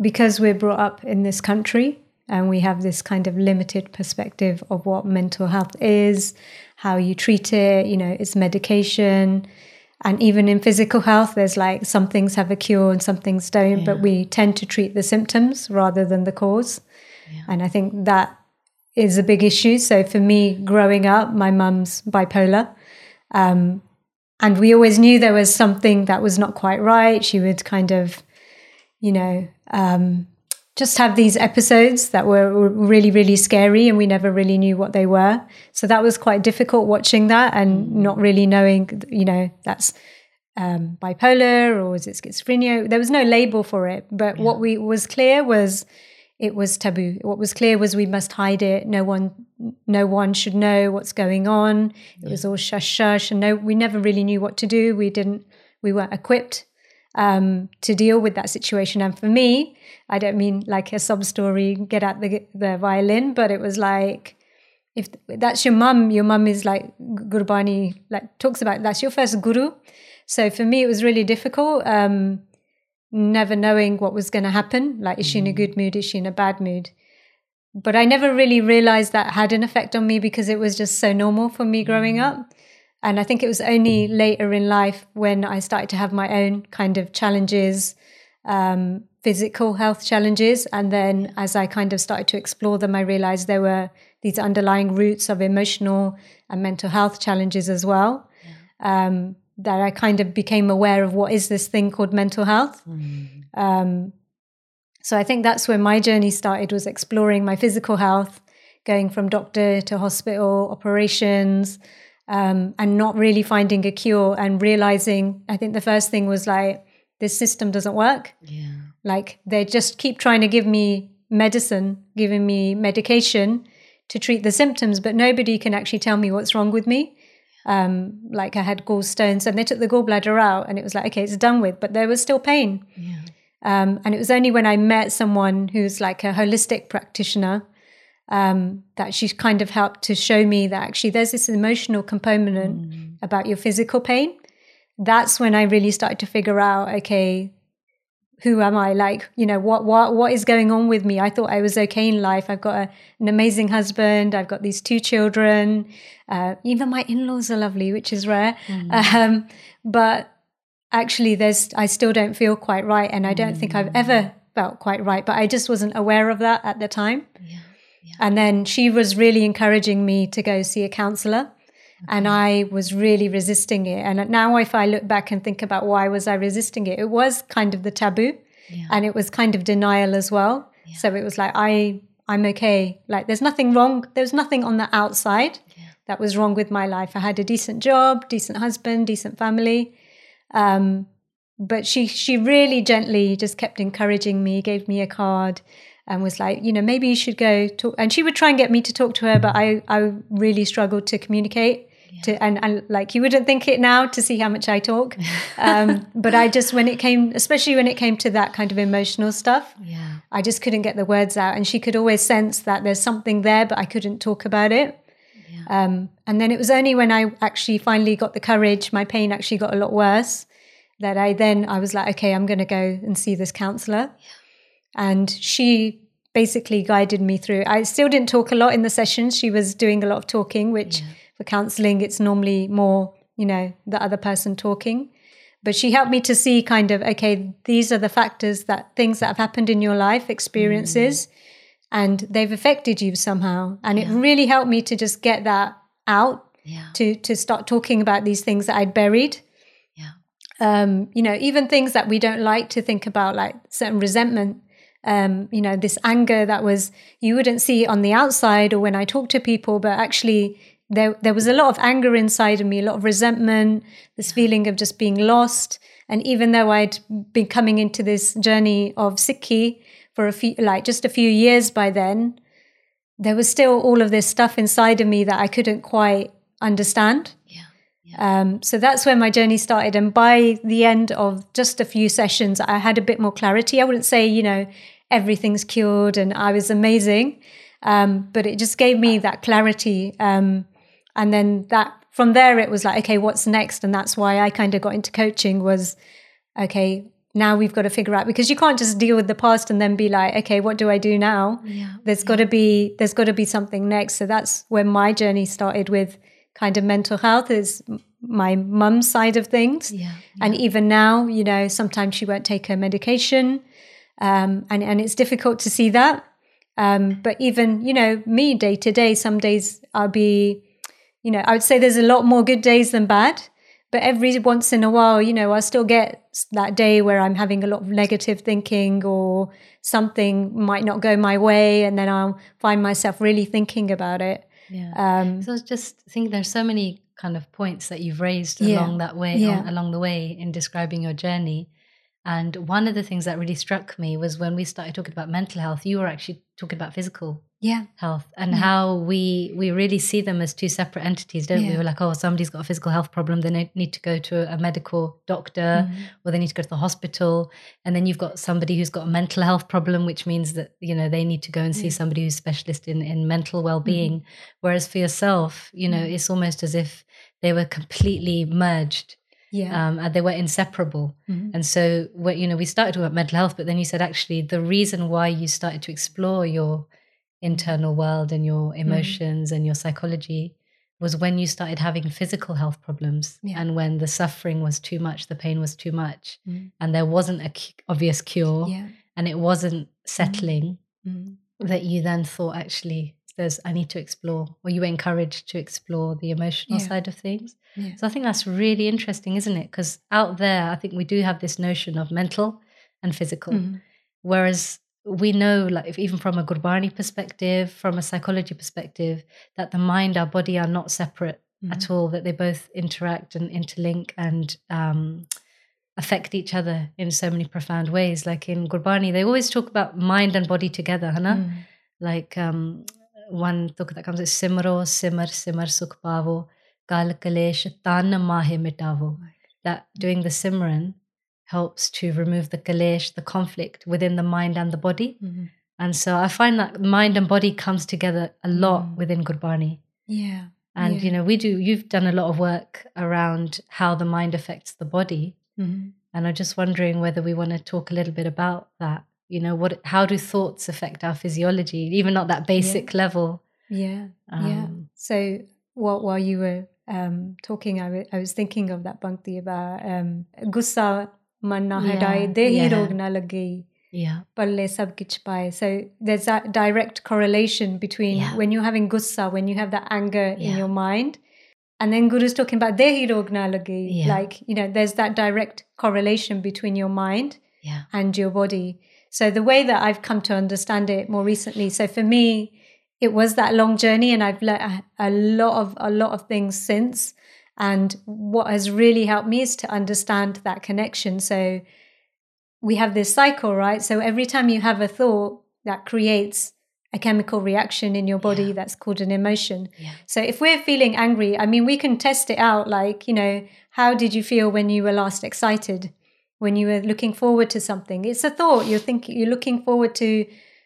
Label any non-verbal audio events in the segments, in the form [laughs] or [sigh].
because we're brought up in this country and we have this kind of limited perspective of what mental health is, how you treat it, you know, it's medication. And even in physical health, there's like some things have a cure and some things don't, yeah. but we tend to treat the symptoms rather than the cause. Yeah. And I think that is a big issue. So for me, growing up, my mum's bipolar. Um, and we always knew there was something that was not quite right. She would kind of, you know, um, just have these episodes that were really, really scary, and we never really knew what they were. So that was quite difficult watching that and not really knowing, you know, that's um, bipolar or is it schizophrenia? There was no label for it, but yeah. what we was clear was it was taboo. What was clear was we must hide it. No one, no one should know what's going on. It yeah. was all shush shush, and no, we never really knew what to do. We didn't, we weren't equipped um, to deal with that situation. And for me, I don't mean like a sob story, get out the the violin, but it was like if that's your mum, your mum is like Gurbani, like talks about that's your first guru. So for me, it was really difficult. Um, never knowing what was going to happen. Like, is she in a mm. good mood? Is she in a bad mood? But I never really realized that had an effect on me because it was just so normal for me growing mm. up. And I think it was only later in life when I started to have my own kind of challenges, um, physical health challenges. And then as I kind of started to explore them, I realized there were these underlying roots of emotional and mental health challenges as well. Yeah. Um, that I kind of became aware of what is this thing called mental health. Mm. Um, so I think that's where my journey started was exploring my physical health, going from doctor to hospital, operations, um, and not really finding a cure and realizing I think the first thing was like this system doesn't work. Yeah. Like they just keep trying to give me medicine, giving me medication to treat the symptoms, but nobody can actually tell me what's wrong with me. Um, like I had gallstones, and they took the gallbladder out, and it was like, okay, it's done with, but there was still pain. Yeah. Um, and it was only when I met someone who's like a holistic practitioner um, that she kind of helped to show me that actually there's this emotional component mm. about your physical pain. That's when I really started to figure out, okay, who am I? Like, you know, what what what is going on with me? I thought I was okay in life. I've got a, an amazing husband. I've got these two children. Uh, even my in-laws are lovely, which is rare. Mm. Um, but actually, there's I still don't feel quite right, and I don't mm. think I've ever mm. felt quite right. But I just wasn't aware of that at the time. Yeah. Yeah. And then she was really encouraging me to go see a counselor. And I was really resisting it. And now, if I look back and think about why was I resisting it, it was kind of the taboo, yeah. and it was kind of denial as well. Yeah. So it was like I, I'm okay. Like there's nothing wrong. There's nothing on the outside that was wrong with my life. I had a decent job, decent husband, decent family. Um, but she she really gently just kept encouraging me, gave me a card, and was like, you know, maybe you should go talk. And she would try and get me to talk to her, but I I really struggled to communicate to and, and like you wouldn't think it now to see how much I talk. [laughs] Um, but I just when it came, especially when it came to that kind of emotional stuff, yeah, I just couldn't get the words out. And she could always sense that there's something there, but I couldn't talk about it. Yeah. Um, and then it was only when I actually finally got the courage, my pain actually got a lot worse, that I then I was like, okay, I'm going to go and see this counselor. Yeah. And she basically guided me through. I still didn't talk a lot in the sessions. She was doing a lot of talking, which yeah for counseling, it's normally more, you know, the other person talking. But she helped me to see kind of, okay, these are the factors that things that have happened in your life, experiences, mm. and they've affected you somehow. And yeah. it really helped me to just get that out, yeah. to to start talking about these things that I'd buried. Yeah. Um, you know, even things that we don't like to think about, like certain resentment um, you know, this anger that was you wouldn't see on the outside or when I talk to people, but actually there there was a lot of anger inside of me, a lot of resentment, this feeling of just being lost. And even though I'd been coming into this journey of Sikhi for a few, like just a few years by then, there was still all of this stuff inside of me that I couldn't quite understand. Yeah. yeah. Um, so that's where my journey started. And by the end of just a few sessions, I had a bit more clarity. I wouldn't say, you know, everything's cured and I was amazing. Um, but it just gave me that clarity. Um, and then that from there it was like okay what's next and that's why i kind of got into coaching was okay now we've got to figure out because you can't just deal with the past and then be like, okay, what do I do now? Yeah. There's got to be there's got to be something next. So that's where my journey started with kind of mental health is my mum's side of things. Yeah. And even now, you know, sometimes she won't take her medication. Um, and, and it's difficult to see that. Um, but even, you know, me day to day, some days I'll be, you know, I would say there's a lot more good days than bad. But every once in a while, you know, I still get that day where I'm having a lot of negative thinking or something might not go my way. And then I'll find myself really thinking about it. Yeah. Um, So I was just thinking there's so many kind of points that you've raised Yeah. along that way, Yeah. on- along the way in describing your journey. And one of the things that really struck me was when we started talking about mental health, you were actually talking about physical yeah. health and how we we really see them as two separate entities, don't we? Yeah. We're like, oh, somebody's got a physical health problem, they need to go to a medical doctor Mm-hmm. or they need to go to the hospital. And then you've got somebody who's got a mental health problem, which means that, you know, they need to go and see somebody who's specialist in, in mental well-being. Whereas for yourself, you know, it's almost as if they were completely merged Yeah. um, and they were inseparable. Mhm. And so, what you know, we started talking about mental health, but then you said actually the reason why you started to explore your internal world and your Mm-hmm. emotions and your psychology was when you started having physical health problems Yeah. and when the suffering was too much, the pain was too much, Mhm. and there wasn't a cu- obvious cure, yeah. and it wasn't settling. Mhm. That you then thought actually there's I need to explore, or you were encouraged to explore the emotional Yeah. side of things. So I think that's really interesting, isn't it? Because out there, I think we do have this notion of mental and physical. Whereas we know, like, if even from a Gurbani perspective, from a psychology perspective, that the mind, our body are not separate at all, that they both interact and interlink and um, affect each other in so many profound ways. Like in Gurbani, they always talk about mind and body together, Hana? Mm. like um, one talk that comes is Simro, Simar, Simar Sukh Pavo, Kal Kalesh, Tan Mahe Mitavo. That doing the Simran helps to remove the Kalesh, the conflict within the mind and the body. Mhm. And so I find that mind and body comes together a lot Mm. within Gurbani. Yeah. And Yeah. you know, we do you've done a lot of work around how the mind affects the body. Mhm. And I'm just wondering whether we want to talk a little bit about that. You know, what how do thoughts affect our physiology, even at that basic level? Yeah. yeah. Um, So while while you were um, talking, I wa- I was thinking of that bhakti about um, gussa manna Yeah, hadaye dehi yeah. rog na lage Yeah. palle sab kich paaye. So there's that direct correlation between Yeah. when you're having gussa, when you have that anger Yeah. in your mind. And then Guru's talking about dehi rog na. Yeah. Like, you know, there's that direct correlation between your mind Yeah. and your body. So the way that I've come to understand it more recently, so for me, it was that long journey, and I've learned a lot of a lot of things since. And what has really helped me is to understand that connection. So we have this cycle, right? So every time you have a thought, that creates a chemical reaction in your body Yeah. that's called an emotion. Yeah. So if we're feeling angry, I mean, we can test it out. Like, you know, how did you feel when you were last excited? When you were looking forward to something? It's a thought. You're thinking, you're looking forward to,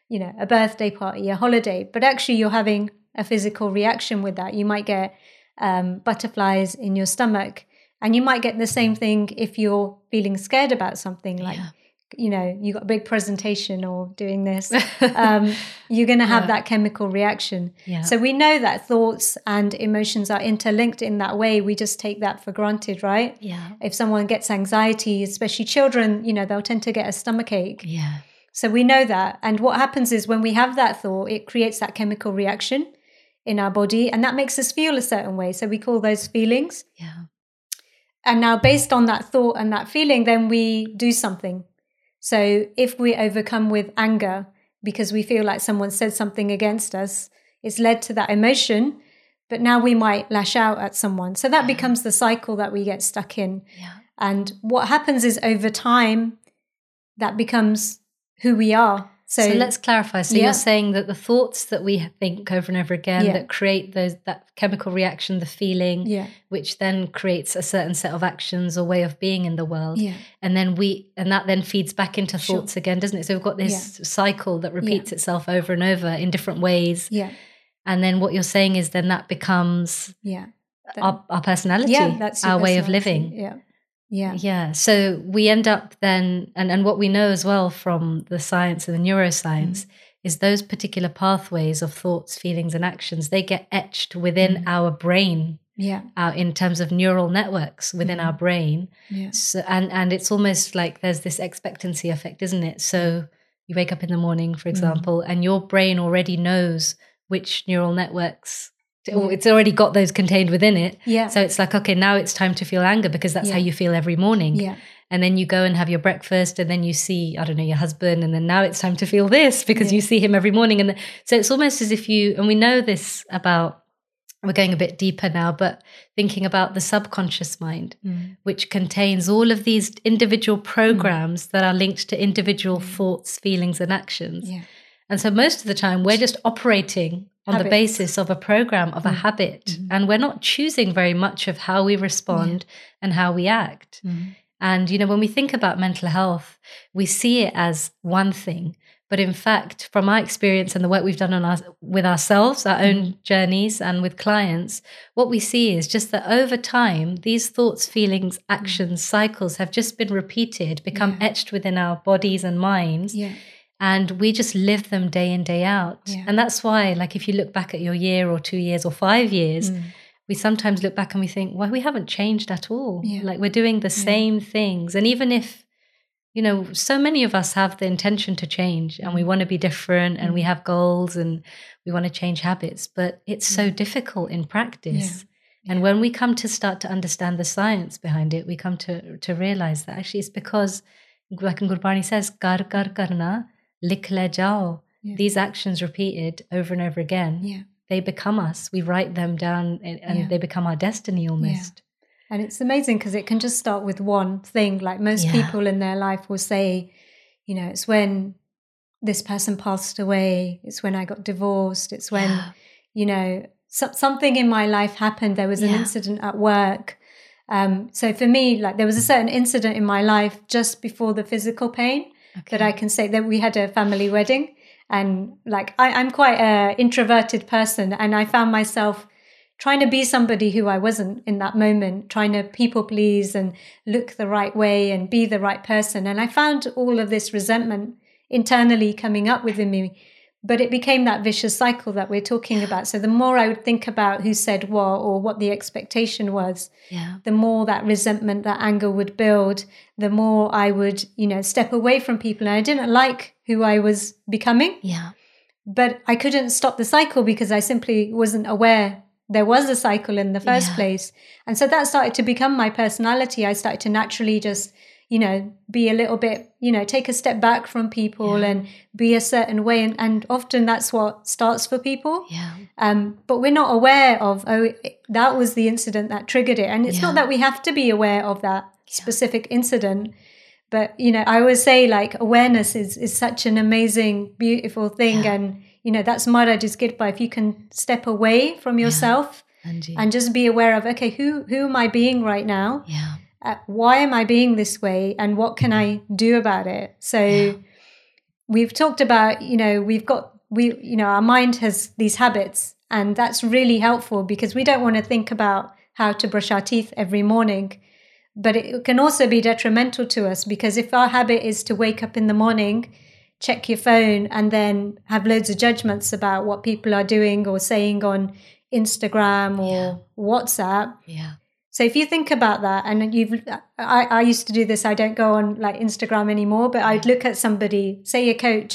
you know, a birthday party, a holiday, but actually you're having a physical reaction with that. You might get um, butterflies in your stomach, and you might get the same thing if you're feeling scared about something like Yeah. you know you got a big presentation or doing this [laughs] um, you're going to have Yeah. that chemical reaction Yeah. so we know that thoughts and emotions are interlinked in that way we just take that for granted right Yeah. if someone gets anxiety especially children you know they'll tend to get a stomach ache Yeah. so we know that and what happens is when we have that thought it creates that chemical reaction in our body and that makes us feel a certain way so we call those feelings Yeah. and now, based on that thought and that feeling, then we do something. So, if we overcome with anger because we feel like someone said something against us, it's led to that emotion. But now we might lash out at someone. So, that becomes the cycle that we get stuck in. Yeah. And what happens is over time, that becomes who we are. So, So, let's clarify. So Yeah. you're saying that the thoughts that we think over and over again Yeah. that create those that chemical reaction, the feeling, yeah, which then creates a certain set of actions or way of being in the world. yeah, And then we and that then feeds back into Sure. thoughts again, doesn't it? So we've got this cycle that repeats itself over and over in different ways. yeah, And then what you're saying is then that becomes yeah. That- our, our personality, yeah, that's our way of living. Yeah, Yeah. Yeah. So we end up then, and, and what we know as well from the science and the neuroscience mm-hmm. is those particular pathways of thoughts, feelings, and actions, they get etched within mm-hmm. our brain. Yeah. Uh, in terms of neural networks within our mm-hmm. brain, Yeah. so, and and it's almost like there's this expectancy effect, isn't it? So you wake up in the morning, for example, and your brain already knows which neural networks. It's already got those contained within it. Yeah. So it's like, okay, now it's time to feel anger because that's how you feel every morning. Yeah. And then you go and have your breakfast, and then you see, I don't know, your husband, and then now it's time to feel this because Yeah. you see him every morning. And so it's almost as if you, and we know this about, we're going a bit deeper now, but thinking about the subconscious mind, Mm. which contains all of these individual programs that are linked to individual thoughts, feelings, and actions. Yeah. And so most of the time, we're just operating on the basis of a program, of a mm. habit, mm-hmm. and we're not choosing very much of how we respond and how we act. Mm. And, you know, when we think about mental health, we see it as one thing. But in fact, from our experience and the work we've done on our, with ourselves, our own mm-hmm. journeys, and with clients, what we see is just that over time, these thoughts, feelings, mm. actions, cycles have just been repeated, become Yeah. etched within our bodies and minds Yeah. And we just live them day in day out. Yeah. and that's why like if you look back at your year or two years or five years Mm. we sometimes look back and we think well we haven't changed at all. Yeah. like we're doing the same things. And even if you know so many of us have the intention to change and Mm. we want to be different and we have goals and we want to change habits but it's so difficult in practice. And when we come to start to understand the science behind it we come to to realize that actually it's because like in Gurbani says kar kar karna likh jao Yeah. these actions repeated over and over again Yeah. they become us we write them down and, and Yeah. they become our destiny almost And it's amazing because it can just start with one thing. Like most people in their life will say, you know, it's when this person passed away, it's when I got divorced, it's when, you know, so- something in my life happened. There was an incident at work. Um, so for me, like there was a certain incident in my life just before the physical pain that I can say that we had a family wedding. And like I, I'm quite a introverted person, and I found myself trying to be somebody who I wasn't in that moment, trying to people please and look the right way and be the right person. And I found all of this resentment internally coming up within me. But it became that vicious cycle that we're talking about. So the more I would think about who said what or what the expectation was, yeah the more that resentment, that anger would build, the more I would, you know, step away from people. And I didn't like who I was becoming, yeah but I couldn't stop the cycle because I simply wasn't aware there was a cycle in the first Yeah. place. And so that started to become my personality. I started to naturally just, you know, be a little bit, you know, take a step back from people Yeah. and be a certain way. And, and often that's what starts for people. yeah Um, but we're not aware of, oh, that was the incident that triggered it. And it's Yeah. not that we have to be aware of that specific incident. But, you know, I always say like awareness is, is such an amazing, beautiful thing. Yeah. And, you know, that's Maraj's Gidba. If you can step away from yourself Angie. and just be aware of, okay, who, who am I being right now? yeah uh, why am I being this way and what can I do about it? So Yeah. we've talked about, you know, we've got, we, you know, our mind has these habits and that's really helpful because we don't want to think about how to brush our teeth every morning. But it can also be detrimental to us because if our habit is to wake up in the morning, check your phone, and then have loads of judgments about what people are doing or saying on Instagram or Yeah. WhatsApp, yeah so if you think about that, and you've, I, I used to do this. I don't go on like Instagram anymore, but I'd look at somebody, say a coach,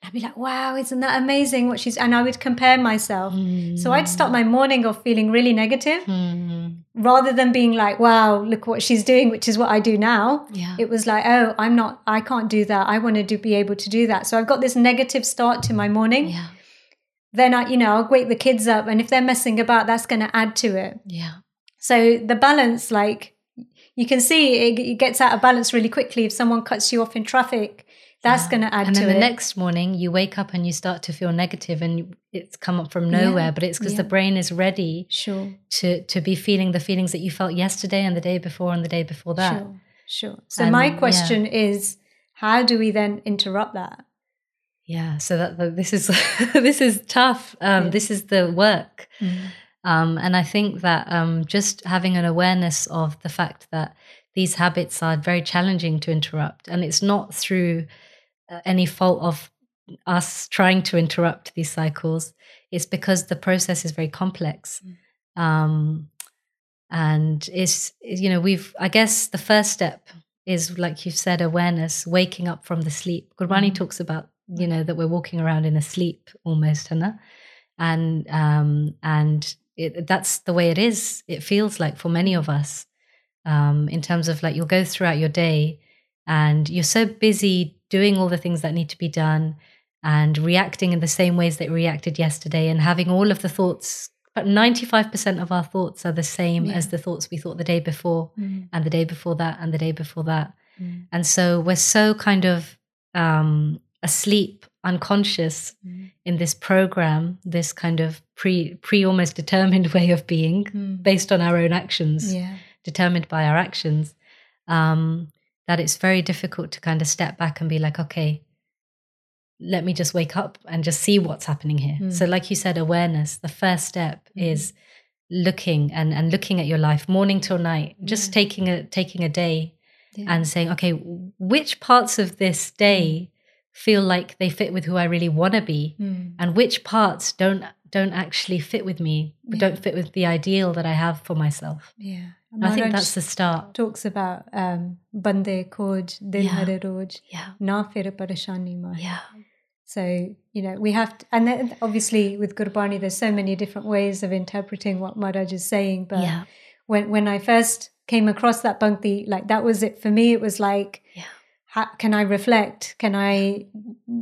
and I'd be like, "Wow, isn't that amazing?" What she's, and I would compare myself. So I'd start my morning off feeling really negative, Mm. rather than being like, "Wow, look what she's doing," which is what I do now. yeah It was like, "Oh, I'm not. I can't do that. I want to do, be able to do that." So I've got this negative start to my morning. yeah Then I, you know, I'll wake the kids up, and if they're messing about, that's going to add to it. yeah So the balance, like you can see, it, it gets out of balance really quickly. If someone cuts you off in traffic, that's Yeah. going to add and to then the it. next morning you wake up and you start to feel negative and it's come up from nowhere but it's because Yeah. the brain is ready sure, to to be feeling the feelings that you felt yesterday and the day before and the day before that sure, sure. So And, my yeah. question is, how do we then interrupt that? yeah so that that- this is [laughs] this is tough um Yeah. this is the work um and i think that um just having an awareness of the fact that these habits are very challenging to interrupt. And it's not through uh, any fault of us trying to interrupt these cycles, it's because the process is very complex. Mm. Um, and it's, you know, we've, I guess the first step is, like you've said, awareness, waking up from the sleep. Gurbani mm. talks about, you know, that we're walking around in a sleep almost, Hannah. And, um, and it, that's the way it is. It feels like for many of us, um, in terms of like you'll go throughout your day and you're so busy doing all the things that need to be done and reacting in the same ways that you reacted yesterday and having all of the thoughts but 95% of our thoughts are the same yeah. as the thoughts we thought the day before mm. and the day before that and the day before that mm. and so we're so kind of um, asleep unconscious mm. in this program this kind of pre pre almost determined [laughs] way of being mm. based on our own actions yeah. determined by our actions um, that it's very difficult to kind of step back and be like okay let me just wake up and just see what's happening here. Mm. So, like you said, awareness, the first step mm. is looking and, and looking at your life morning till night, just yeah. taking a taking a day yeah. and saying, okay, which parts of this day mm. Feel like they fit with who I really want to be, mm. and which parts don't don't actually fit with me, yeah. don't fit with the ideal that I have for myself. Yeah. I think that's the start. Talks about um, bande koj, dil yeah. roj, yeah. na fir parashani ma. Yeah. So, you know, we have to, and then obviously with Gurbani, there's so many different ways of interpreting what Maharaj is saying. But yeah. when, when I first came across that Bhakti, like that was it for me. It was like, yeah. How, can I reflect? Can I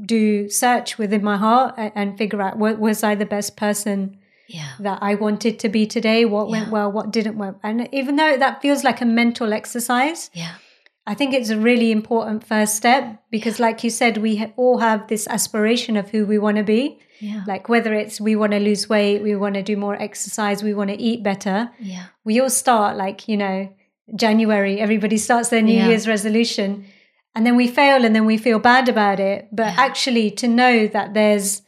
do search within my heart and, and figure out what was I the best person yeah. that I wanted to be today? What yeah. went well? What didn't work? And even though that feels like a mental exercise, yeah I think it's a really important first step because, yeah. like you said, we ha- all have this aspiration of who we want to be. Yeah. Like whether it's we want to lose weight, we want to do more exercise, we want to eat better. Yeah. We all start like, you know, January, everybody starts their New yeah. Year's resolution and then we fail and then we feel bad about it. But yeah. actually, to know that there's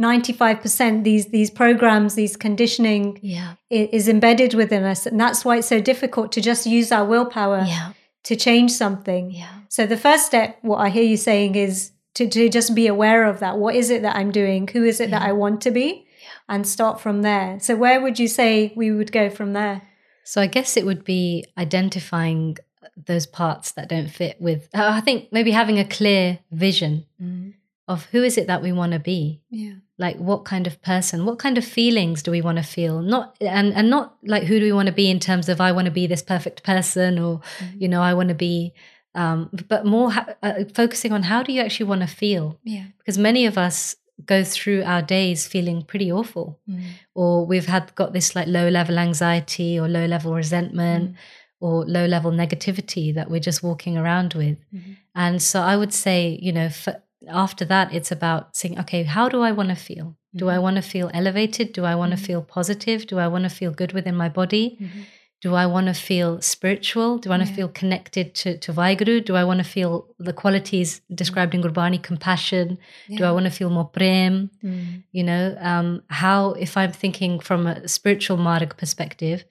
95% these these programs these conditioning yeah. is, embedded within us and that's why it's so difficult to just use our willpower yeah to change something. Yeah. So the first step, what I hear you saying is to, to just be aware of that. What is it that I'm doing? Who is it that I want to be? Yeah. And start from there. So where would you say we would go from there? So I guess it would be identifying those parts that don't fit with uh, I think maybe having a clear vision mm. of who is it that we want to be. Yeah like what kind of person what kind of feelings do we want to feel not and and not like who do we want to be in terms of i want to be this perfect person or mm-hmm. you know i want to be um, but more ha- uh, focusing on how do you actually want to feel yeah because many of us go through our days feeling pretty awful mm. or we've had got this like low level anxiety or low level resentment mm. Or low level negativity that we're just walking around with mm-hmm. and so i would say you know for, after that, it's about saying, okay, how do I want to feel? Mm-hmm. Do I mm-hmm. want to feel elevated? Do I want to mm-hmm. feel positive? Do I want to feel good within my body? Mm-hmm. Do I want to feel spiritual? Do I want to feel connected to, to Vaheguru? Do I want to feel the qualities described in Gurbani, compassion? Yeah. Do I want to feel more prem? Mm. You know, um, how, if I'm thinking from a spiritual marg perspective,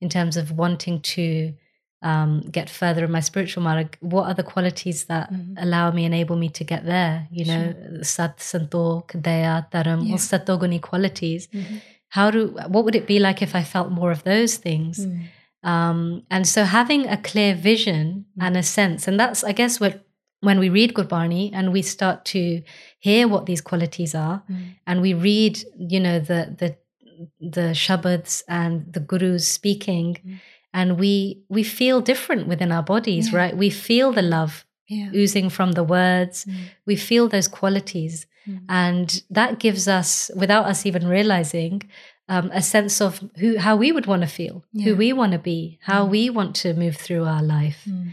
in terms of wanting to um, get further in my spiritual marg, what are the qualities that mm-hmm. allow me, enable me to get there? You know, sat, santok, daya, dharam, yeah. all satoguni qualities. Mm-hmm. How do, what would it be like if I felt more of those things? Mm. Um, and so having a clear vision mm. and a sense, and that's, I guess, what when we read Gurbani and we start to hear what these qualities are, mm. and we read, you know, the the the shabads and the gurus speaking, mm and we we feel different within our bodies yeah. right we feel the love yeah. oozing from the words mm. we feel those qualities mm. and that gives us without us even realizing um, a sense of who how we would want to feel yeah. who we want to be how mm. we want to move through our life mm.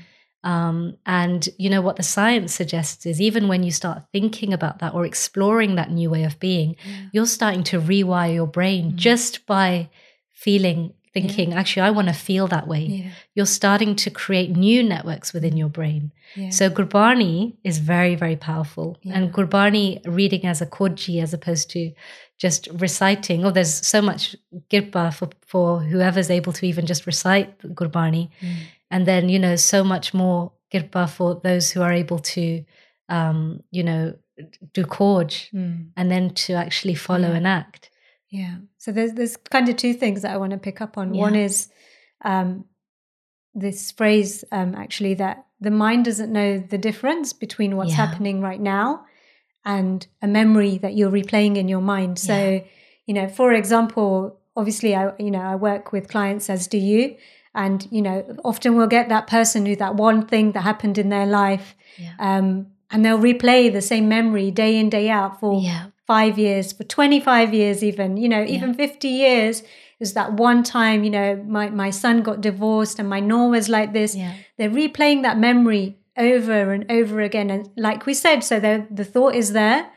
Um, and you know what the science suggests is even when you start thinking about that or exploring that new way of being you're starting to rewire your brain mm. just by feeling thinking, yeah. actually, I want to feel that way. Yeah. You're starting to create new networks within your brain. Yeah. So Gurbani is very, very powerful. And Gurbani reading as a koji as opposed to just reciting. Oh, there's so much kirpa for, for whoever's able to even just recite Gurbani. Mm. And then you know so much more kirpa for those who are able to um, you know do korj Mm. and then to actually follow Yeah. and act Yeah. So there's there's kind of two things that I want to pick up on. Yeah. One is um, this phrase um, actually that the mind doesn't know the difference between what's Yeah. happening right now and a memory that you're replaying in your mind. So you know, for example, obviously, I you know I work with clients as do you, and you know often we'll get that person who that one thing that happened in their life, yeah um, and they'll replay the same memory day in day out for yeah five years, for 25 years, even, you know, even 50 years. Is that one time, you know, my, my son got divorced and my norm was like this. yeah They're replaying that memory over and over again. And like we said, so the, the thought is there.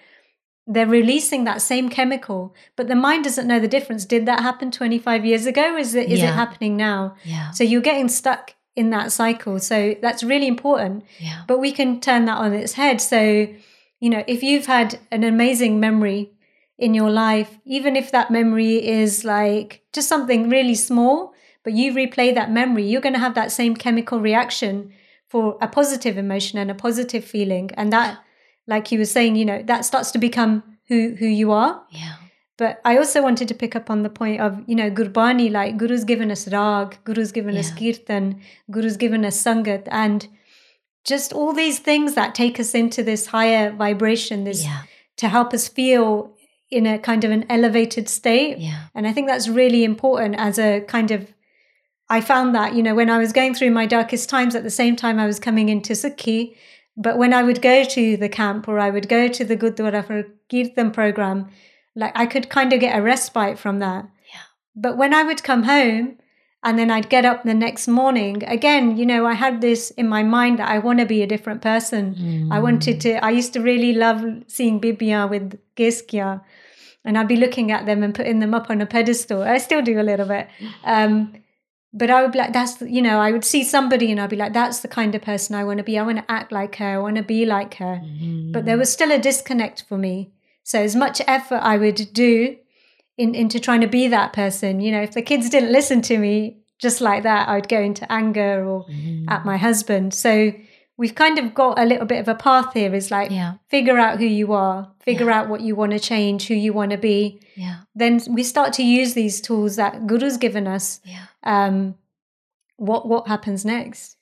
They're releasing that same chemical, but the mind doesn't know the difference. Did that happen 25 years ago? Is it, is Yeah. it happening now? yeah So you're getting stuck in that cycle. So that's really important yeah but we can turn that on its head. So, you know, if you've had an amazing memory in your life, even if that memory is like just something really small, but you replay that memory, you're going to have that same chemical reaction for a positive emotion and a positive feeling. And that, like you were saying, you know, that starts to become who, who you are. yeah But I also wanted to pick up on the point of, you know, Gurbani, like Guru's given us Rag, Guru's given us Yeah. Kirtan, Guru's given us Sangat, and just all these things that take us into this higher vibration, this yeah to help us feel in a kind of an elevated state. yeah And I think that's really important as a kind of I found that, you know, when I was going through my darkest times at the same time I was coming into Sikhi, but when I would go to the camp or I would go to the Gurdwara for Kirtan program, like I could kind of get a respite from that. Yeah. But when I would come home and then I'd get up the next morning, again, you know, I had this in my mind that I want to be a different person. I wanted to, I used to really love seeing Bibia with Giskia and I'd be looking at them and putting them up on a pedestal. I still do a little bit. Um, but I would be like, that's, you know, I would see somebody and I'd be like, that's the kind of person I want to be. I want to act like her. I want to be like her. But there mm-hmm. was still a disconnect for me. So as much effort I would do in, into trying to be that person, you know, if the kids didn't listen to me just like that, I'd go into anger or at mm-hmm. my husband. So we've kind of got a little bit of a path here is like yeah figure out who you are, figure out what you want to change, who you want to be. yeah Then we start to use these tools that Guru's given us. yeah Um, what what happens next?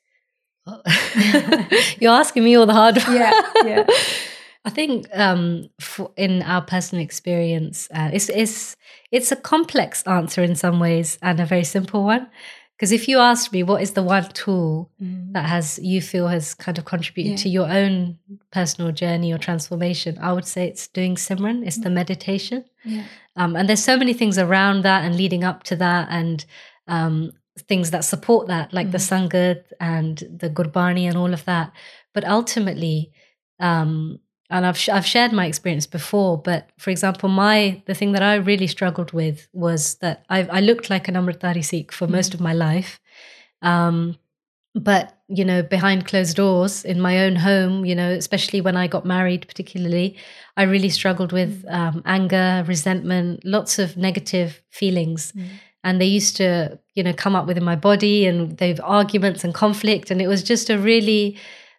[laughs] You're asking me all the hard Yeah, yeah. [laughs] I think um, for, in our personal experience, uh, it's, it's, it's a complex answer in some ways and a very simple one. Because if you asked me what is the one tool that has you feel has kind of contributed Yeah. to your own personal journey or transformation, I would say it's doing Simran, it's the meditation. Yeah. Um, and there's so many things around that and leading up to that and um, things that support that, like the Sangat and the Gurbani and all of that. But ultimately, um, and I've, sh- I've shared my experience before, but for example, my the thing that I really struggled with was that I, I looked like an Amritdhari Sikh for most of my life. Um, but you know behind closed doors in my own home you know especially when i got married particularly i really struggled with um, anger resentment lots of negative feelings. And they used to you know come up within my body and they've arguments and conflict and it was just a really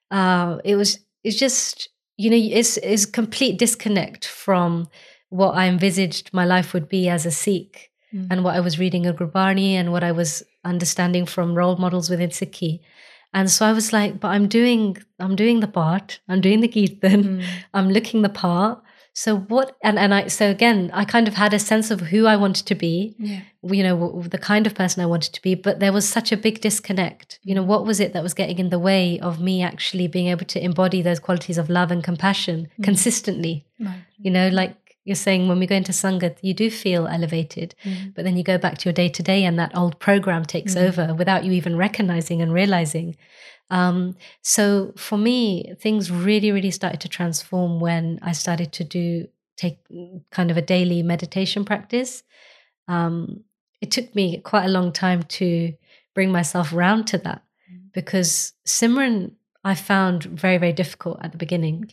uh, it was it's just you know it's it's complete disconnect from what i envisaged my life would be as a sikh mm. and what I was reading in Gurbani and what I was understanding from role models within Sikhi. And so I was like, but I'm doing, I'm doing the part, I'm doing the kirtan, mm. I'm looking the part. So what? And and I so again, I kind of had a sense of who I wanted to be, Yeah. you know, the kind of person I wanted to be. But there was such a big disconnect. You know, what was it that was getting in the way of me actually being able to embody those qualities of love and compassion mm. consistently? Right. You know, like you're saying, when we go into Sangat, you do feel elevated, but then you go back to your day to day and that old program takes over without you even recognizing and realizing. Um, so for me, things really, really started to transform when I started to do take kind of a daily meditation practice. Um, it took me quite a long time to bring myself around to that because Simran I found very, very difficult at the beginning.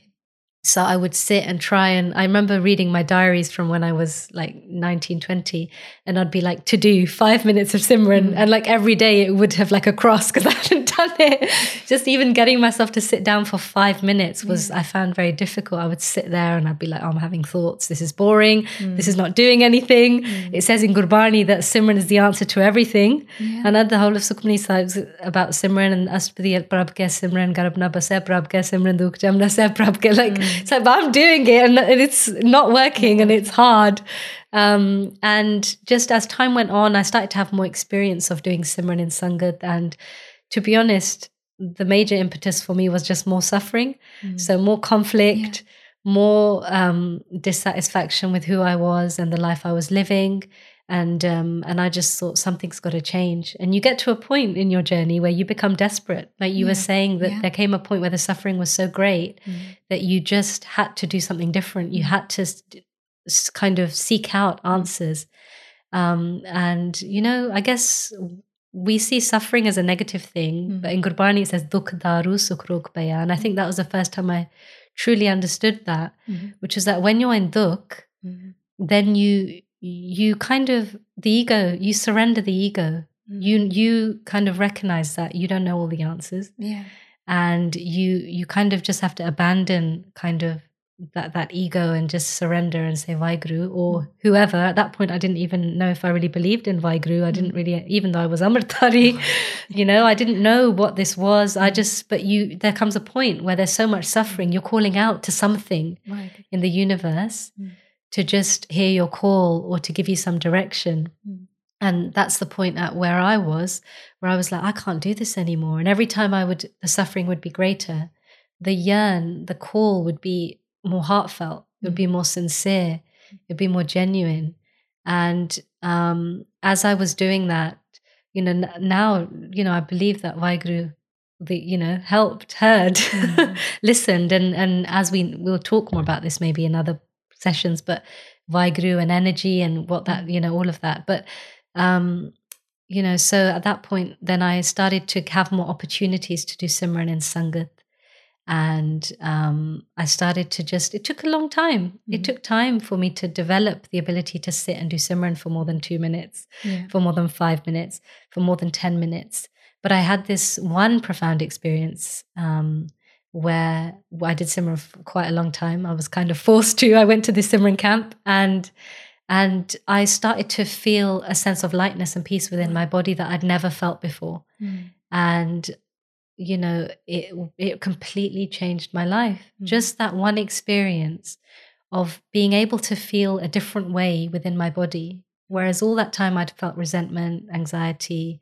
So I would sit and try and I remember reading my diaries from when I was like 19, 20, and I'd be like, to do five minutes of Simran. Mm. And like every day it would have like a cross because I hadn't done it. Just even getting myself to sit down for five minutes was, yeah. I found very difficult. I would sit there and I'd be like, oh, I'm having thoughts. This is boring. Mm. This is not doing anything. Mm. It says in Gurbani that Simran is the answer to everything. Yeah. And at the whole of Sukhmani Sahib's about Simran and Astpadi Prabh ke Simran, Garabna Base Prabh ke Simran Dukh Jamna Se Prabh ke. Like, mm. so I'm doing it and it's not working and it's hard. Um, and just as time went on, I started to have more experience of doing Simran in Sangat. And to be honest, the major impetus for me was just more suffering. Mm. So more conflict, yeah. more um, dissatisfaction with who I was and the life I was living. And um, and I just thought something's got to change. And you get to a point in your journey where you become desperate. Like you yeah. were saying that yeah. there came a point where the suffering was so great mm. that you just had to do something different. You mm. had to kind of seek out answers. Um, and, you know, I guess we see suffering as a negative thing, mm. but in Gurbani it says dukh daru sukh baya. And I think that was the first time I truly understood that, mm. which is that when you're in dukh, mm. then you you kind of the ego, you surrender the ego. Hmm. You you kind of recognize that you don't know all the answers. Yeah. And you you kind of just have to abandon kind of that that ego and just surrender and say Vaheguru or mm. whoever. At that point, I didn't even know if I really believed in Vaheguru. I didn't mm. really, even though I was Amritdhari, [laughs] you know, I didn't know what this was. I just, but you, there comes a point where there's so much suffering. You're calling out to something right. in the universe mm. to just hear your call or to give you some direction. Mm. And that's the point at where I was, where I was like, I can't do this anymore. And every time I would, the suffering would be greater. The yearn, the call would be more heartfelt, it would be mm. more sincere, it would be more genuine. And um, as I was doing that, you know, now, you know, I believe that Vaheguru, the, you know, helped, heard, mm. [laughs] listened. And, and as we, we'll talk more about this maybe in other sessions, but Vaheguru and energy and what that, mm. you know, all of that. But, um, you know, so at that point, then I started to have more opportunities to do Simran and Sangat and um, I started to just. It took a long time. Mm-hmm. It took time for me to develop the ability to sit and do Simran for more than two minutes, yeah. for more than five minutes, for more than ten minutes. But I had this one profound experience um, where I did Simran for quite a long time. I was kind of forced to. I went to the Simran camp and and I started to feel a sense of lightness and peace within my body that I'd never felt before. Mm. And you know it it completely changed my life mm. just that one experience of being able to feel a different way within my body whereas all that time i'd felt resentment anxiety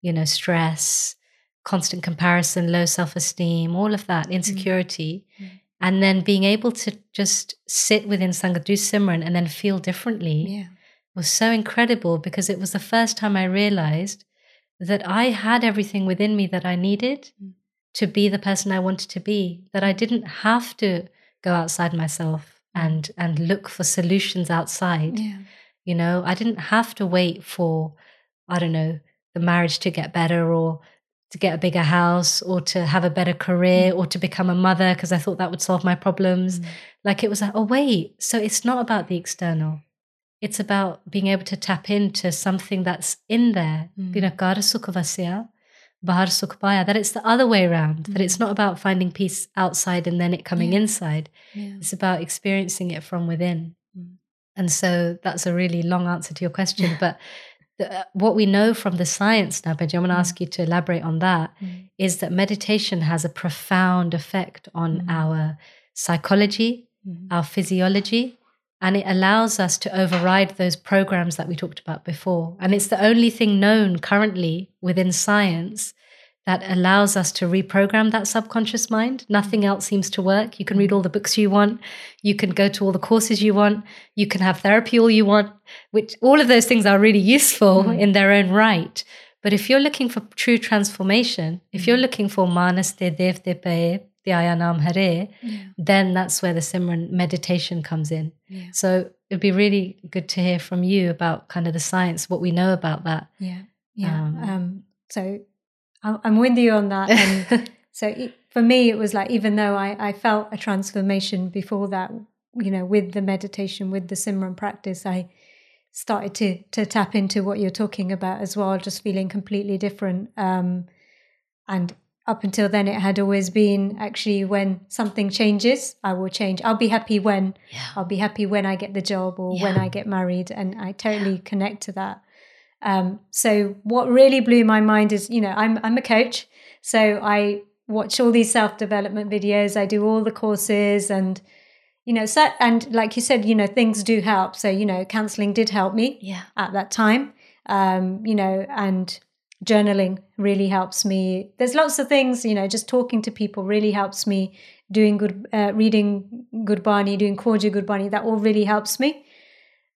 you know stress constant comparison low self-esteem all of that mm. insecurity mm. and then being able to just sit within sangat do simran and then feel differently yeah. was so incredible because it was the first time i realized that I had everything within me that I needed mm. to be the person I wanted to be, that I didn't have to go outside myself mm. and and look for solutions outside. Yeah. You know, I didn't have to wait for I don't know, the marriage to get better or to get a bigger house or to have a better career mm. or to become a mother because I thought that would solve my problems. Mm. Like it was like, oh wait, so it's not about the external it's about being able to tap into something that's in there. Mm. You know, bahar sukhpaya, that it's the other way around, mm. that it's mm. not about finding peace outside and then it coming yeah. inside. Yeah. It's about experiencing it from within. Mm. And so that's a really long answer to your question. [laughs] but the, uh, what we know from the science now, Benji, I'm going to ask you to elaborate on that, mm. is that meditation has a profound effect on mm. our psychology, our physiology, and it allows us to override those programs that we talked about before. And it's the only thing known currently within science that allows us to reprogram that subconscious mind. Nothing mm. else seems to work. You can read all the books you want, you can go to all the courses you want, you can have therapy all you want, which all of those things are really useful mm. in their own right. But if you're looking for true transformation, if you're mm. looking for manas te dev te the Ayanam Hare, yeah. then that's where the Simran meditation comes in. Yeah. So it'd be really good to hear from you about kind of the science, what we know about that. Yeah. Yeah. Um, um, so I'm with you on that. And [laughs] so it, for me, it was like, even though I, I felt a transformation before that, you know, with the meditation, with the Simran practice, I started to to tap into what you're talking about as well, just feeling completely different. Um, And up until then, it had always been actually when something changes, I will change. I'll be happy when. Yeah. I'll be happy when I get the job or when I get married. And I totally connect to that. Um, so what really blew my mind is, you know, I'm I'm a coach, so I watch all these self development videos. I do all the courses, and you know, so and like you said, you know, things do help. So you know, counseling did help me Yeah. at that time. Um, you know, and journaling really helps me. There's lots of things, you know, just talking to people really helps me. Doing good, uh, reading Gurbani, doing Khoja Gurbani, that all really helps me.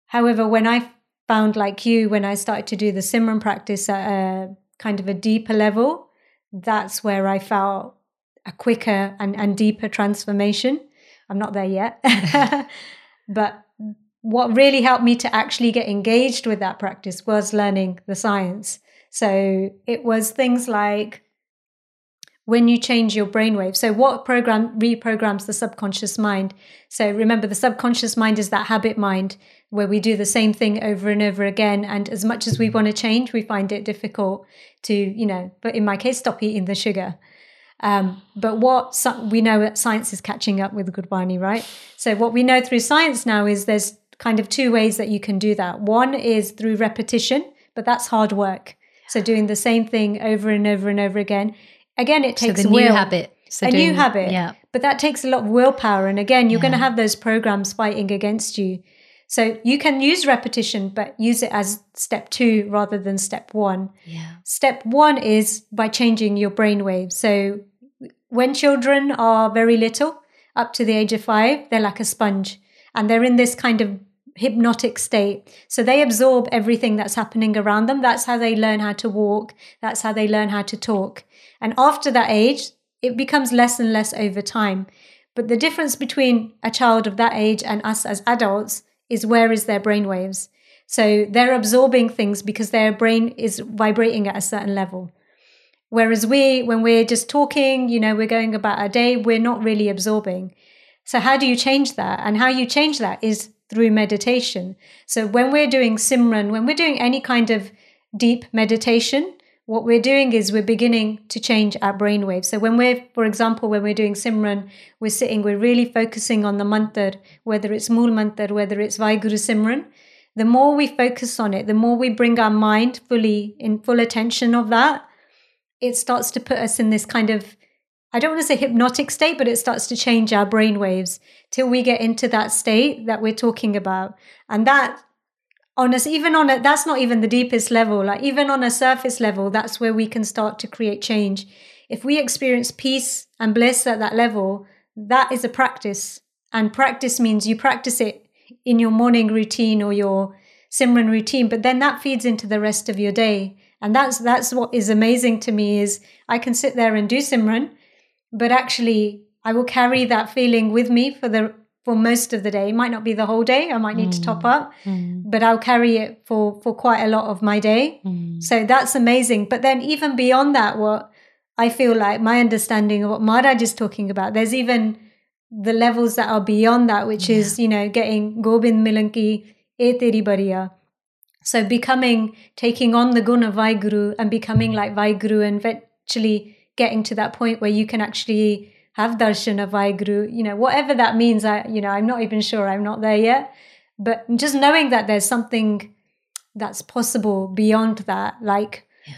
However, when I found like you, when I started to do the Simran practice at a kind of a deeper level, that's where I felt a quicker and, and deeper transformation. I'm not there yet. [laughs] [laughs] but what really helped me to actually get engaged with that practice was learning the science. So it was things like when you change your brainwave. So what program reprograms the subconscious mind? So remember the subconscious mind is that habit mind where we do the same thing over and over again and as much as we want to change we find it difficult to, you know, but in my case stop eating the sugar. Um, but what so- we know science is catching up with Gurbani, right? So what we know through science now is there's kind of two ways that you can do that. One is through repetition, but that's hard work. So doing the same thing over and over and over again. Again, it So takes the will. new habit. So a doing- new habit. Yeah. But that takes a lot of willpower. And again, you're going to have those programs fighting against you. So you can use repetition, but use it as step two rather than step one. Yeah. Step one is by changing your brain waves. So when children are very little, up to the age of five, they're like a sponge and they're in this kind of hypnotic state. So they absorb everything that's happening around them. That's how they learn how to walk. That's how they learn how to talk. And after that age, it becomes less and less over time. But the difference between a child of that age and us as adults is where is their brain waves. So they're absorbing things because their brain is vibrating at a certain level. Whereas we, when we're just talking, you know, we're going about our day, we're not really absorbing. So how do you change that? And how you change that is through meditation. So when we're doing Simran, when we're doing any kind of deep meditation, what we're doing is we're beginning to change our brainwaves. So when we're, for example, when we're doing Simran, we're sitting, we're really focusing on the mantra, whether it's Mool mantra, whether it's Vaiguru Simran. The more we focus on it, the more we bring our mind fully in full attention of that, it starts to put us in this kind of I don't want to say hypnotic state, but it starts to change our brain waves till we get into that state that we're talking about. And that on us, even on a, that's not even the deepest level, like even on a surface level, that's where we can start to create change. If we experience peace and bliss at that level, that is a practice. And practice means you practice it in your morning routine or your Simran routine, but then that feeds into the rest of your day. And that's that's what is amazing to me is I can sit there and do Simran, but actually I will carry that feeling with me for the for most of the day. It might not be the whole day. I might need to top up, Mm. but I'll carry it for for quite a lot of my day. Mm. So that's amazing. But then even beyond that, what I feel like my understanding of what Maharaj is talking about, there's even the levels that are beyond that, which is, you know, getting Gobind Milanki, E Teri Bariya. So becoming, taking on the guna Vaiguru and becoming like Vaiguru and eventually getting to that point where you can actually have darshan of Vaiguru, you know, whatever that means. I, you know, I'm not even sure. I'm not there yet. But just knowing that there's something that's possible beyond that, like Yeah.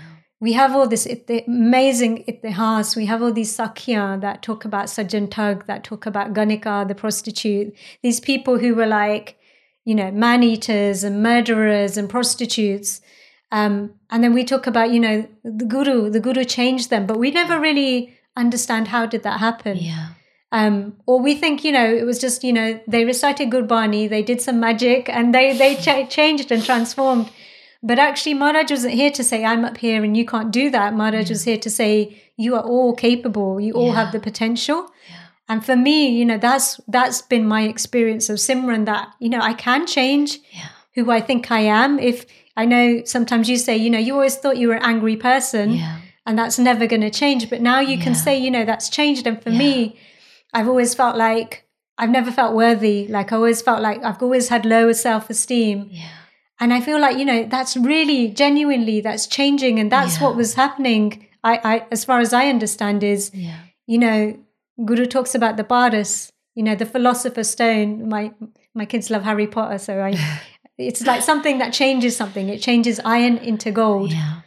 we have all this it- amazing itihas. We have all these sakya that talk about Sajjan Thug, that talk about Ganika, the prostitute. These people who were like, you know, man eaters and murderers and prostitutes. Um, and then we talk about, you know, the guru. The guru changed them, but we never really understand how did that happen. Yeah. Um, or we think, you know, it was just, you know, they recited Gurbani, they did some magic, and they they ch- changed and transformed. But actually, Maharaj wasn't here to say, I'm up here and you can't do that. Maharaj was here to say, you are all capable, you all have the potential. Yeah. And for me, you know, that's that's been my experience of Simran that, you know, I can change Yeah. who I think I am. If I know sometimes you say, you know, you always thought you were an angry person Yeah. and that's never going to change. But now you can say, you know, that's changed. And for Yeah. me, I've always felt like I've never felt worthy. Like I always felt like I've always had lower self esteem. Yeah. And I feel like, you know, that's really genuinely that's changing. And that's Yeah. what was happening I, I as far as I understand is Yeah. you know, Guru talks about the Paras, you know, the philosopher's stone. My my kids love Harry Potter, so I [laughs] it's like something that changes something. It changes iron into gold. Yeah.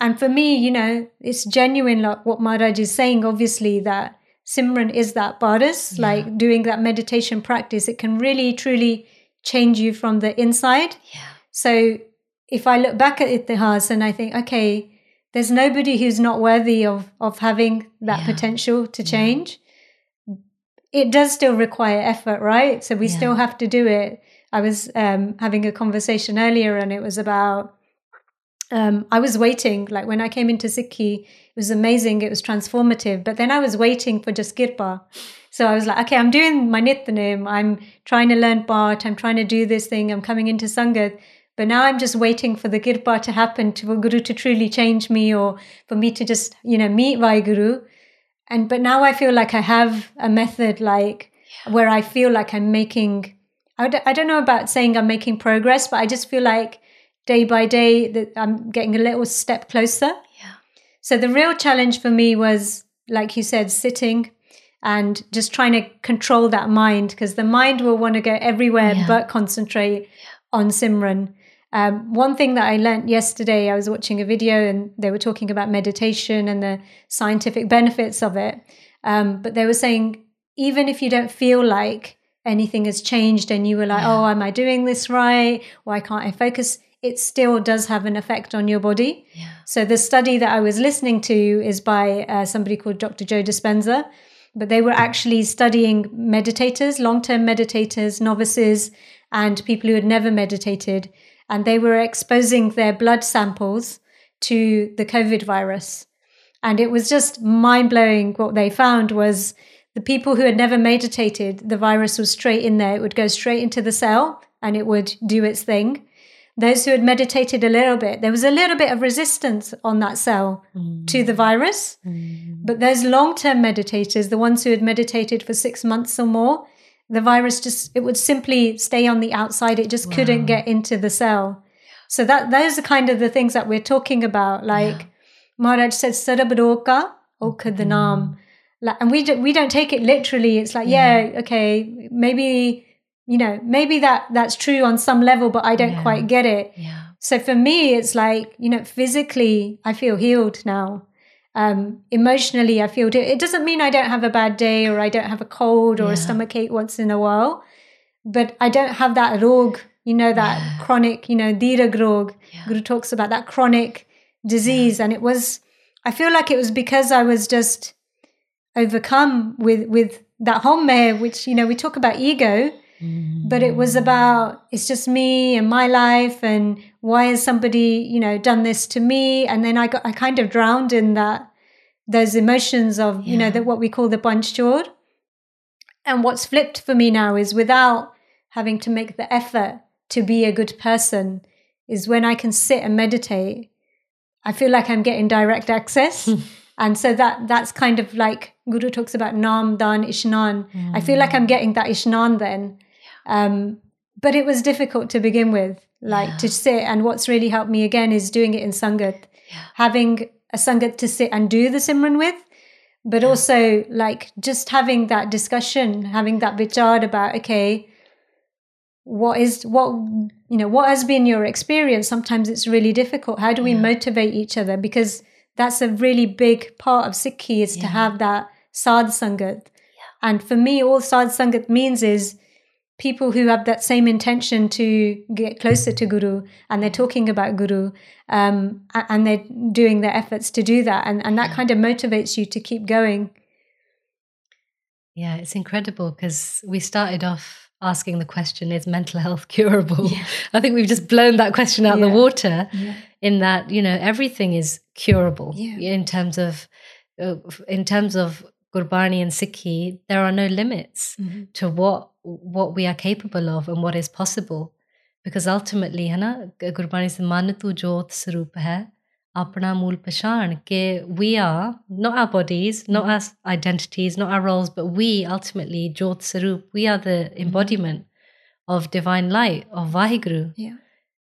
And for me, you know, it's genuine like what Maharaj is saying, obviously, that Simran is that Paras, Yeah. like doing that meditation practice. It can really, truly change you from the inside. Yeah. So if I look back at Ittihas and I think, okay, there's nobody who's not worthy of of having that Yeah. potential to change. It does still require effort, right? So we Yeah. still have to do it. I was um, having a conversation earlier, and it was about. Um, I was waiting, like when I came into Sikhi, it was amazing. It was transformative. But then I was waiting for just Kirpa. So I was like, okay, I'm doing my Nitnem. I'm trying to learn Bhat. I'm trying to do this thing. I'm coming into Sangat. But now I'm just waiting for the Kirpa to happen, to for Guru to truly change me or for me to just, you know, meet Vaheguru. And but now I feel like I have a method like where I feel like I'm making, I don't, I don't know about saying I'm making progress, but I just feel like day by day that I'm getting a little step closer. Yeah. So the real challenge for me was, like you said, sitting and just trying to control that mind because the mind will want to go everywhere Yeah. but concentrate on Simran. Um, one thing that I learned yesterday, I was watching a video and they were talking about meditation and the scientific benefits of it. Um, but they were saying, even if you don't feel like anything has changed and you were like, Yeah. oh, am I doing this right? Why can't I focus? It still does have an effect on your body. Yeah. So the study that I was listening to is by uh, somebody called Dr. Joe Dispenza, but they were actually studying meditators, long-term meditators, novices, and people who had never meditated, and they were exposing their blood samples to the COVID virus. And it was just mind blowing. What they found was the people who had never meditated, the virus was straight in there. It would go straight into the cell and it would do its thing. Those who had meditated a little bit, there was a little bit of resistance on that cell mm. to the virus. Mm. But those long term meditators, the ones who had meditated for six months or more, the virus just, it would simply stay on the outside. It just couldn't get into the cell. So that those are kind of the things that we're talking about. Like Maharaj said, Sarabroka Okadanam. Mm. Like, and we, do, we don't take it literally. It's like, yeah, okay, maybe, you know, maybe that that's true on some level, but I don't Yeah. quite get it. Yeah. So for me, it's like, you know, physically, I feel healed now. Um, emotionally, I feel it. It doesn't mean I don't have a bad day or I don't have a cold or Yeah. a stomach ache once in a while, but I don't have that rog, you know, that Yeah. chronic, you know, dirag rog. Yeah. Guru talks about that chronic disease. And it was, I feel like it was because I was just overcome with, with that haumai which, you know, we talk about ego, but it was mm. about it's just me and my life and why has somebody you know done this to me? And then i got i kind of drowned in that those emotions of you know that what we call the bunch banchchor and what's flipped for me now is without having to make the effort to be a good person is when i can sit and meditate i feel like i'm getting direct access. [laughs] And so that that's kind of like guru talks about nam dan ishnan I feel like I'm getting that ishnan then. Um, but it was difficult to begin with, like Yeah. to sit. And what's really helped me again is doing it in Sangat, Yeah. having a Sangat to sit and do the Simran with, but also like just having that discussion, having that vichar about, okay, what is what you know what has been your experience sometimes it's really difficult how do we Yeah. motivate each other because that's a really big part of sikhi is to have that sadh sangat. And for me all sadh sangat means is people who have that same intention to get closer to guru and they're talking about guru um, and they're doing their efforts to do that. And, and that Yeah. kind of motivates you to keep going. Yeah, it's incredible because we started off asking the question is mental health [laughs] curable yeah. i think we've just blown that question out yeah. the water yeah. in that you know everything is curable in terms of uh, in terms of gurbani and sikhi there are no limits mm-hmm. to what what we are capable of and what is possible because ultimately Hana gurbani se man tu jot sarup hai apna mool pashan we are not our bodies, not mm-hmm. our identities, not our roles, but we ultimately Jyot Sarup, we are the mm-hmm. embodiment of divine light, of Vaheguru. Yeah.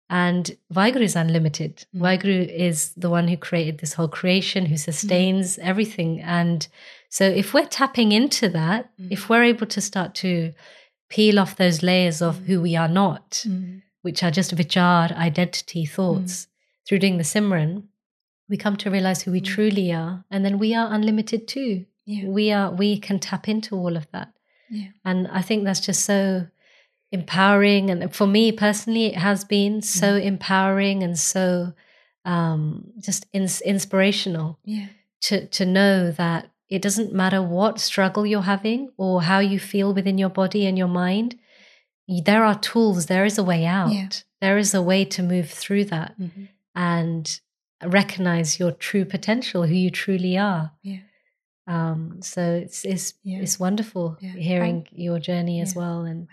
And Vaheguru is unlimited. Mm. Vaheguru is the one who created this whole creation, who sustains mm. everything. And so if we're tapping into that, mm. if we're able to start to peel off those layers of who we are not, which are just vichar, identity, thoughts, through doing the Simran, we come to realize who we Mm. truly are. And then we are unlimited too. Yeah. We are we can tap into all of that. Yeah. And I think that's just so empowering. And for me personally, it has been so Mm. empowering and so um, just ins- inspirational Yeah. to to know that it doesn't matter what struggle you're having or how you feel within your body and your mind. There are tools. There is a way out. Yeah. There is a way to move through that Mhm. and recognize your true potential, who you truly are. Yeah. Um, so it's it's Yeah. it's wonderful Yeah. hearing your journey as well. And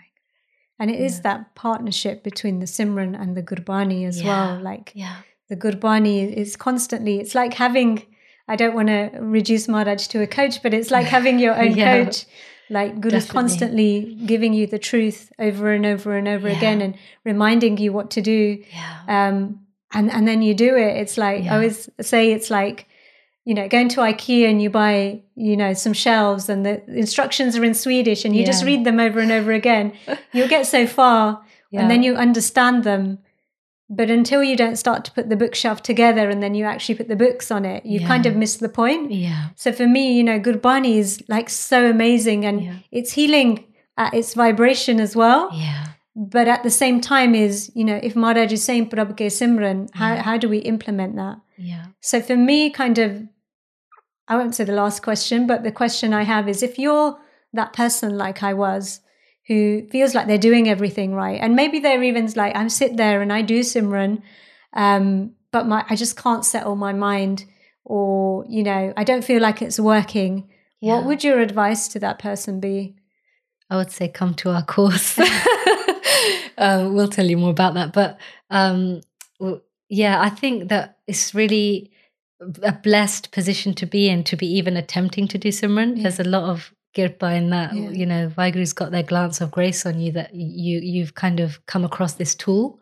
And it is that partnership between the Simran and the Gurbani as well. Like yeah, the Gurbani is constantly, it's like having, I don't want to reduce Maharaj to a coach, but it's like having your [laughs] own coach. Like Guru's Definitely. constantly giving you the truth over and over and over Yeah. again and reminding you what to do. yeah, Um, and, and then you do it. It's like, Yeah. I always say it's like, you know, going to IKEA and you buy, you know, some shelves and the instructions are in Swedish and you just read them over and over again. [laughs] You'll get so far yeah. and then you understand them. But until you don't start to put the bookshelf together and then you actually put the books on it, you kind of miss the point. yeah, So for me, you know, Gurbani is like so amazing and Yeah. it's healing at its vibration as well. yeah, But at the same time is, you know, if Maharaj is saying Prabhu ke Simran, how, Yeah. how do we implement that? yeah, So for me, kind of, I won't say the last question, but the question I have is if you're that person like I was, who feels like they're doing everything right, and maybe they're even like, I sit there and I do Simran, um, but my I just can't settle my mind, or you know, I don't feel like it's working. Yeah. What would your advice to that person be? I would say come to our course. [laughs] [laughs] uh, we'll tell you more about that. But um, yeah, I think that it's really a blessed position to be in to be even attempting to do Simran. Yeah. There's a lot of kirpa in that. Yeah. You know, Vaiguru's got their glance of grace on you that you you've kind of come across this tool.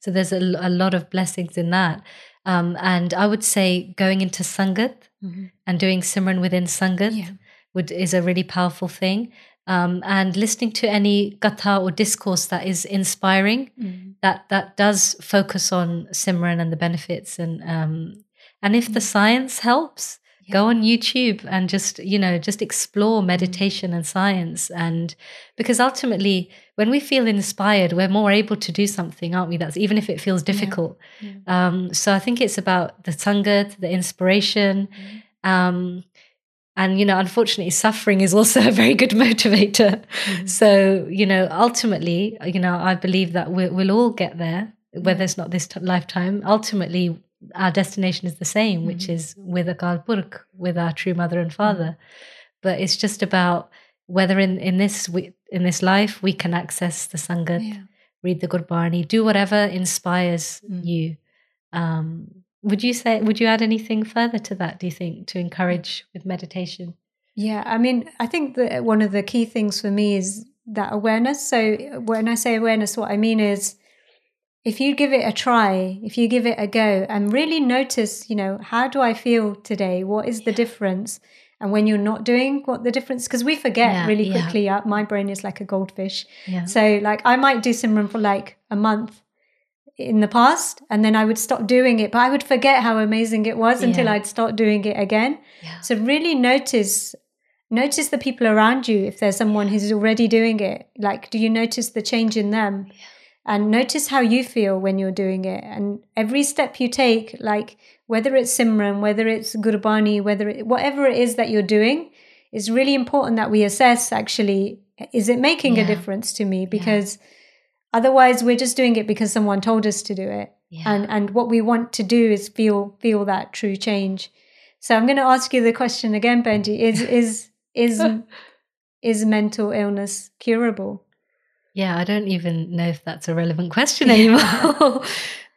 So there's a lot of blessings in that. Um, and I would say going into Sangat Mhm. and doing Simran within Sangat Yeah. would is a really powerful thing. Um, and listening to any gatha or discourse that is inspiring, Mhm. that that does focus on Simran and the benefits, and um, and if the science helps, go on YouTube and just you know just explore meditation and science, and because ultimately, when we feel inspired, we're more able to do something, aren't we? That's even if it feels difficult. Yeah. Um, so I think it's about the sangat, the inspiration. Um, and, you know, unfortunately, suffering is also [laughs] a very good motivator. So, you know, ultimately, you know, I believe that we, we'll all get there, whether it's not this t- lifetime. Ultimately, our destination is the same, which is with Akal Purkh, with our true mother and father. But it's just about whether in, in this we, in this life we can access the Sangat, Yeah. read the Gurbani, do whatever inspires Mm. you. Um, would you say? Would you add anything further to that? Do you think to encourage with meditation? Yeah, I mean, I think that one of the key things for me is that awareness. So when I say awareness, what I mean is if you give it a try, if you give it a go and really notice, you know, how do I feel today? What is the difference? And when you're not doing what the difference, because we forget Yeah, really yeah. quickly. Uh, My brain is like a goldfish. Yeah. So, like, I might do Simran for like a month in the past, and then I would stop doing it, but I would forget how amazing it was until I'd start doing it again. Yeah. So, really notice notice the people around you if there's someone who's already doing it. Like, do you notice the change in them? And notice how you feel when you're doing it. And every step you take, like whether it's Simran, whether it's Gurbani, whether it, whatever it is that you're doing, is really important that we assess actually, is it making a difference to me? Because otherwise we're just doing it because someone told us to do it. Yeah. And and what we want to do is feel feel that true change. So I'm going to ask you the question again, Benji. Is [laughs] is is [laughs] is mental illness curable? Yeah, I don't even know if that's a relevant question [laughs] anymore.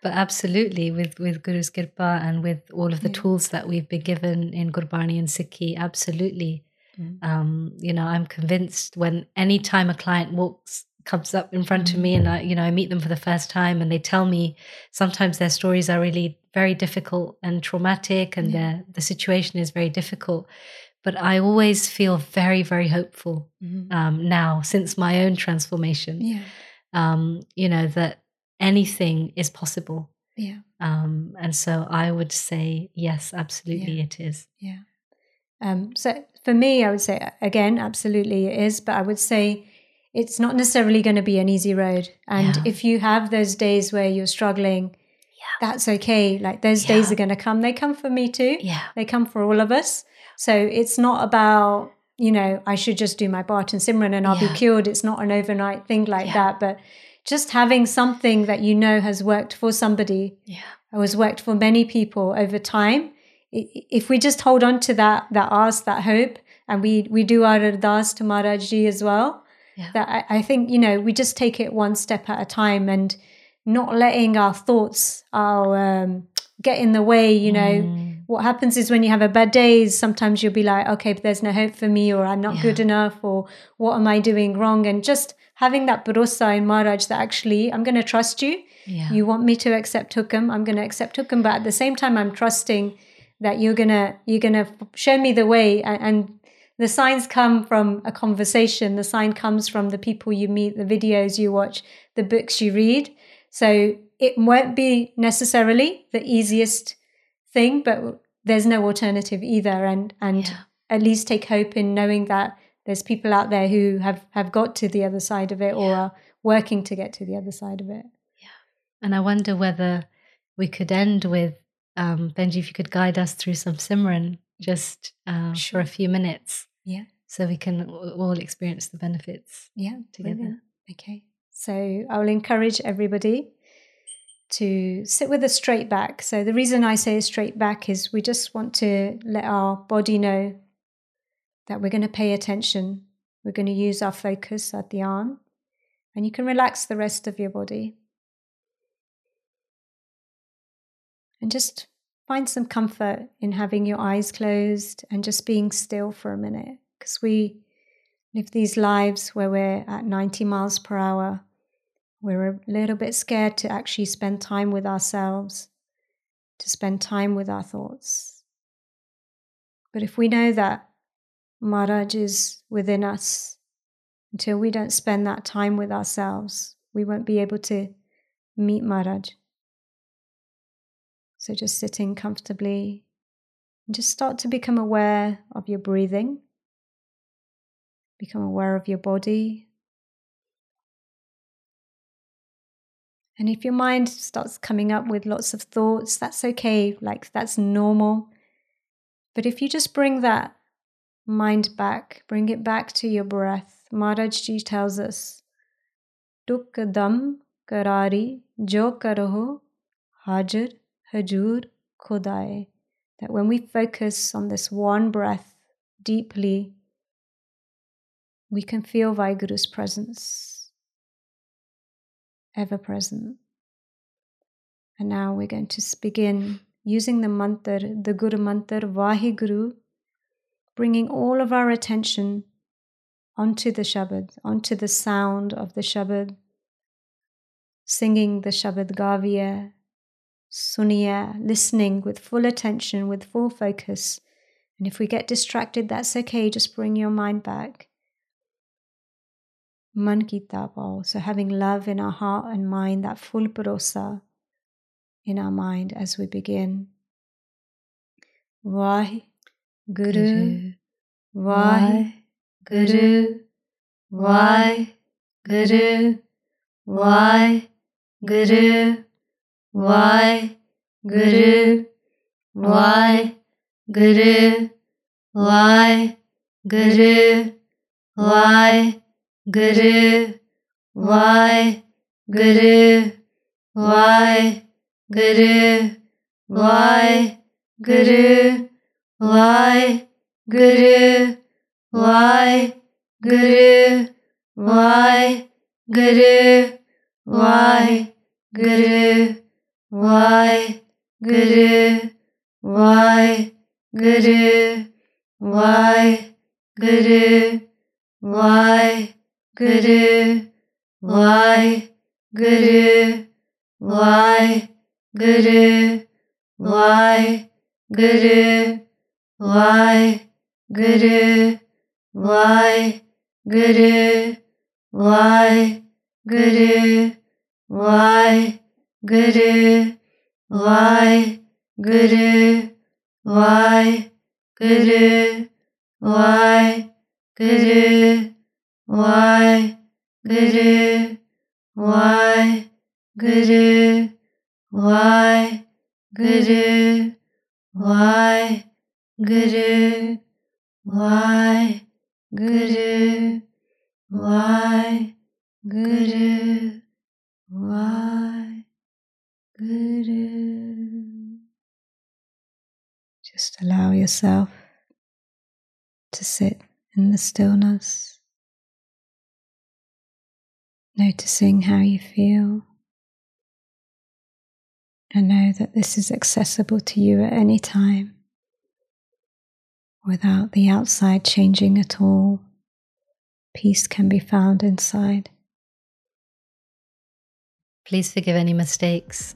but absolutely, with with Guru's Kirpa and with all of the Yeah. tools that we've been given in Gurbani and Sikhi, absolutely. Mm. Um, you know, I'm convinced when any time a client walks comes up in front Mm. of me and I, you know, I meet them for the first time and they tell me sometimes their stories are really very difficult and traumatic and Yeah. the situation is very difficult. But I always feel very, very hopeful Mhm. um, now since my own transformation. Yeah. Um, you know, that anything is possible. Yeah. Um, and so I would say, yes, absolutely it is. Yeah. Um, so for me, I would say again, absolutely it is, but I would say it's not necessarily going to be an easy road. And Yeah. if you have those days where you're struggling, that's okay. Like those days are going to come. They come for me too. Yeah. They come for all of us. So it's not about, you know, I should just do my part and Simran and I'll Yeah. be cured. It's not an overnight thing like Yeah. that. But just having something that you know has worked for somebody Yeah. or has worked for many people over time. If we just hold on to that, that ask, that hope, and we we do our ardas to Maharajji as well, Yeah. that I, I think you know we just take it one step at a time and not letting our thoughts our um, get in the way. You know, Mm. what happens is when you have a bad day, is sometimes you'll be like, okay, but there's no hope for me, or I'm not Yeah. good enough, or what am I doing wrong? And just having that bharosa in Maharaj that actually I'm going to trust you. Yeah. You want me to accept Hukum, I'm going to accept Hukum, but at the same time, I'm trusting that you're gonna you're gonna show me the way, and, and the signs come from a conversation. The sign comes from the people you meet, the videos you watch, the books you read. So it won't be necessarily the easiest thing, but there's no alternative either. And and Yeah. at least take hope in knowing that there's people out there who have have got to the other side of it or are working to get to the other side of it. Yeah. And I wonder whether we could end with um, Benji, if you could guide us through some Simran just uh, Sure. for a few minutes Yeah. so we can all experience the benefits Yeah, together. brilliant. Okay. So I will encourage everybody to sit with a straight back. So the reason I say a straight back is we just want to let our body know that we're going to pay attention. We're going to use our focus at the arm, and you can relax the rest of your body. And just find some comfort in having your eyes closed and just being still for a minute because we live these lives where we're at 90 miles per hour. We're a little bit scared to actually spend time with ourselves, to spend time with our thoughts. But if we know that Maharaj is within us, until we don't spend that time with ourselves, we won't be able to meet Maharaj. So just sitting comfortably and just start to become aware of your breathing. Become aware of your body. And if your mind starts coming up with lots of thoughts, that's okay, like that's normal. But if you just bring that mind back, bring it back to your breath, Maharajji tells us, dam karari jo karaho hajar hajur khudaye. That when we focus on this one breath deeply, we can feel Vaiguru's presence, ever present. And now we're going to begin using the mantra, the Guru mantra, Vahiguru, bringing all of our attention onto the Shabad, onto the sound of the Shabad, singing the Shabad Gavia, Suniya, listening with full attention, with full focus. And if we get distracted, that's okay, just bring your mind back. Man ki. So having love in our heart and mind, that full parosa in our mind as we begin. Vahe Guru, Vahe Guru, Vahe Guru, Vahe Guru, Guru, Vahe Guru, Vahe Guru, Vahe Guru, Vahe Guru, Vahe Guru, Vahe Guru, Vahe Guru, Vahe Guru, Vahe Guru, Why Guru, why Guru, why Guru, why Guru, why Guru, why Guru, why Guru, why Guru, why Guru, why Guru, why Guru, why Guru, why Guru, why Guru, why Guru, why Guru, why Just allow yourself to sit in the stillness, noticing how you feel. And know that this is accessible to you at any time without the outside changing at all. Peace can be found inside. Please forgive any mistakes.